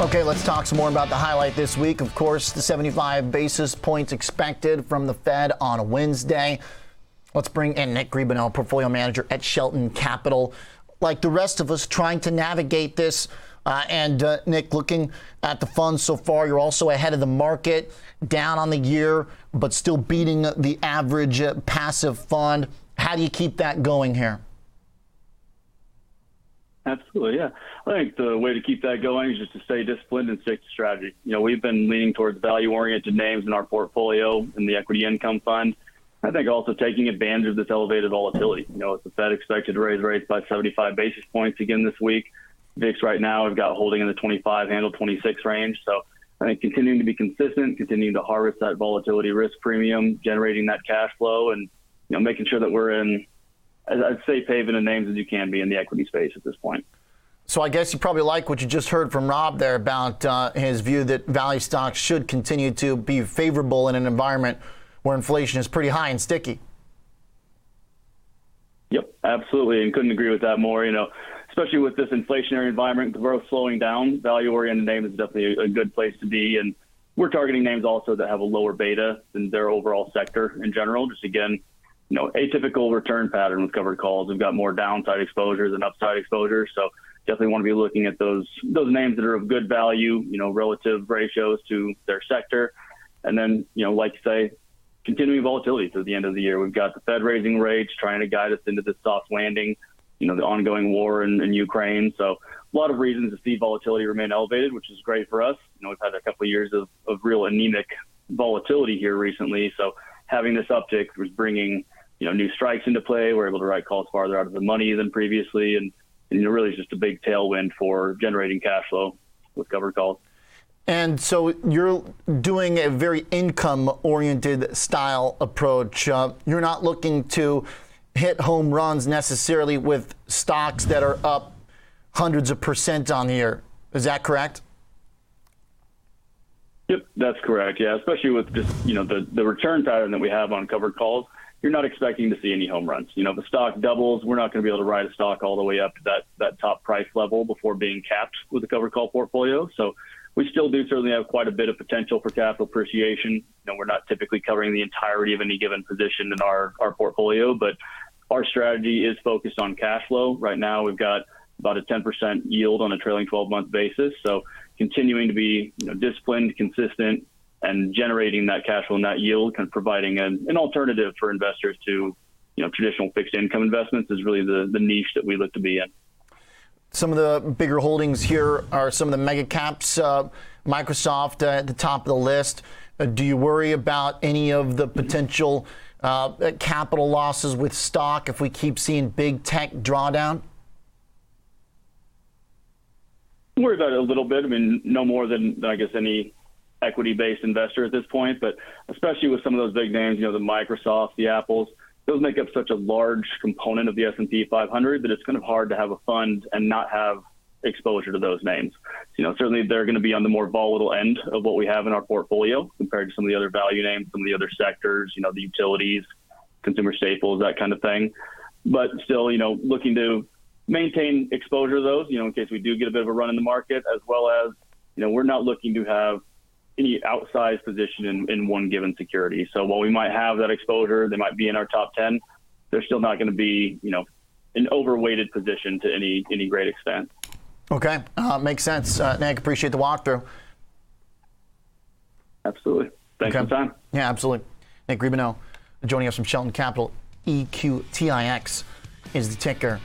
Okay, let's talk some more about the highlight this week. Of course, the 75 basis points expected from the Fed on Wednesday. Let's bring in Nick Griebenow, portfolio manager at Shelton Capital. Like the rest of us, trying to navigate this. Uh, and uh, Nick, looking at the funds so far, you're also ahead of the market, down on the year, but still beating the average uh, passive fund. How do you keep that going here? Absolutely, yeah. I think the way to keep that going is just to stay disciplined and stick to strategy. You know, we've been leaning towards value-oriented names in our portfolio in the equity income fund. I think also taking advantage of this elevated volatility. You know, with the Fed expected to raise rates by 75 basis points again this week, VIX right now we've got holding in the 25 handle 26 range. So I think continuing to be consistent, continuing to harvest that volatility risk premium, generating that cash flow, and you know making sure that we're in as safe haven of names as you can be in the equity space at this point. So I guess you probably like what you just heard from Rob there about uh, his view that value stocks should continue to be favorable in an environment where inflation is pretty high and sticky. Yep, absolutely, and couldn't agree with that more. You know, especially with this inflationary environment, growth slowing down, value-oriented name is definitely a, a good place to be. And we're targeting names also that have a lower beta than their overall sector in general. Just again, you know, atypical return pattern with covered calls. We've got more downside exposure than upside exposure. So definitely want to be looking at those those names that are of good value, you know, relative ratios to their sector. And then, you know, like you say, continuing volatility through the end of the year. We've got the Fed raising rates, trying to guide us into this soft landing, you know, the ongoing war in, in Ukraine. So a lot of reasons to see volatility remain elevated, which is great for us. You know, we've had a couple of years of, of real anemic volatility here recently. So having this uptick was bringing you know, new strikes into play. We're able to write calls farther out of the money than previously, and, and you know, really just a big tailwind for generating cash flow with covered calls. And so you're doing a very income-oriented style approach. Uh, you're not looking to hit home runs necessarily with stocks that are up hundreds of percent on the year. Is that correct? Yep, that's correct. Yeah, especially with just you know the the return pattern that we have on covered calls you're not expecting to see any home runs. You know, if the stock doubles, we're not going to be able to ride a stock all the way up to that that top price level before being capped with a covered call portfolio. So we still do certainly have quite a bit of potential for capital appreciation. You know, we're not typically covering the entirety of any given position in our our portfolio, but our strategy is focused on cash flow. Right now, we've got about a 10% yield on a trailing 12 month basis. So continuing to be you know, disciplined, consistent, and generating that cash flow and that yield, kind of providing an, an alternative for investors to you know traditional fixed income investments is really the, the niche that we look to be in. Some of the bigger holdings here are some of the mega caps. Uh, Microsoft uh, at the top of the list. Uh, do you worry about any of the potential uh, capital losses with stock if we keep seeing big tech drawdown? Worry about it a little bit. I mean, no more than I guess any equity-based investor at this point, but especially with some of those big names, you know, the Microsoft, the Apples, those make up such a large component of the S&P 500 that it's kind of hard to have a fund and not have exposure to those names. You know, certainly they're going to be on the more volatile end of what we have in our portfolio compared to some of the other value names, some of the other sectors, you know, the utilities, consumer staples, that kind of thing. But still, you know, looking to maintain exposure to those, you know, in case we do get a bit of a run in the market, as well as, you know, we're not looking to have any outsized position in, in one given security. So while we might have that exposure, they might be in our top 10, they're still not going to be, you know, an overweighted position to any any great extent. Okay, uh, makes sense. Uh, Nick, appreciate the walkthrough. Absolutely. Thanks okay. for the time. Yeah, absolutely. Nick Griebenow joining us from Shelton Capital. EQTIX is the ticker.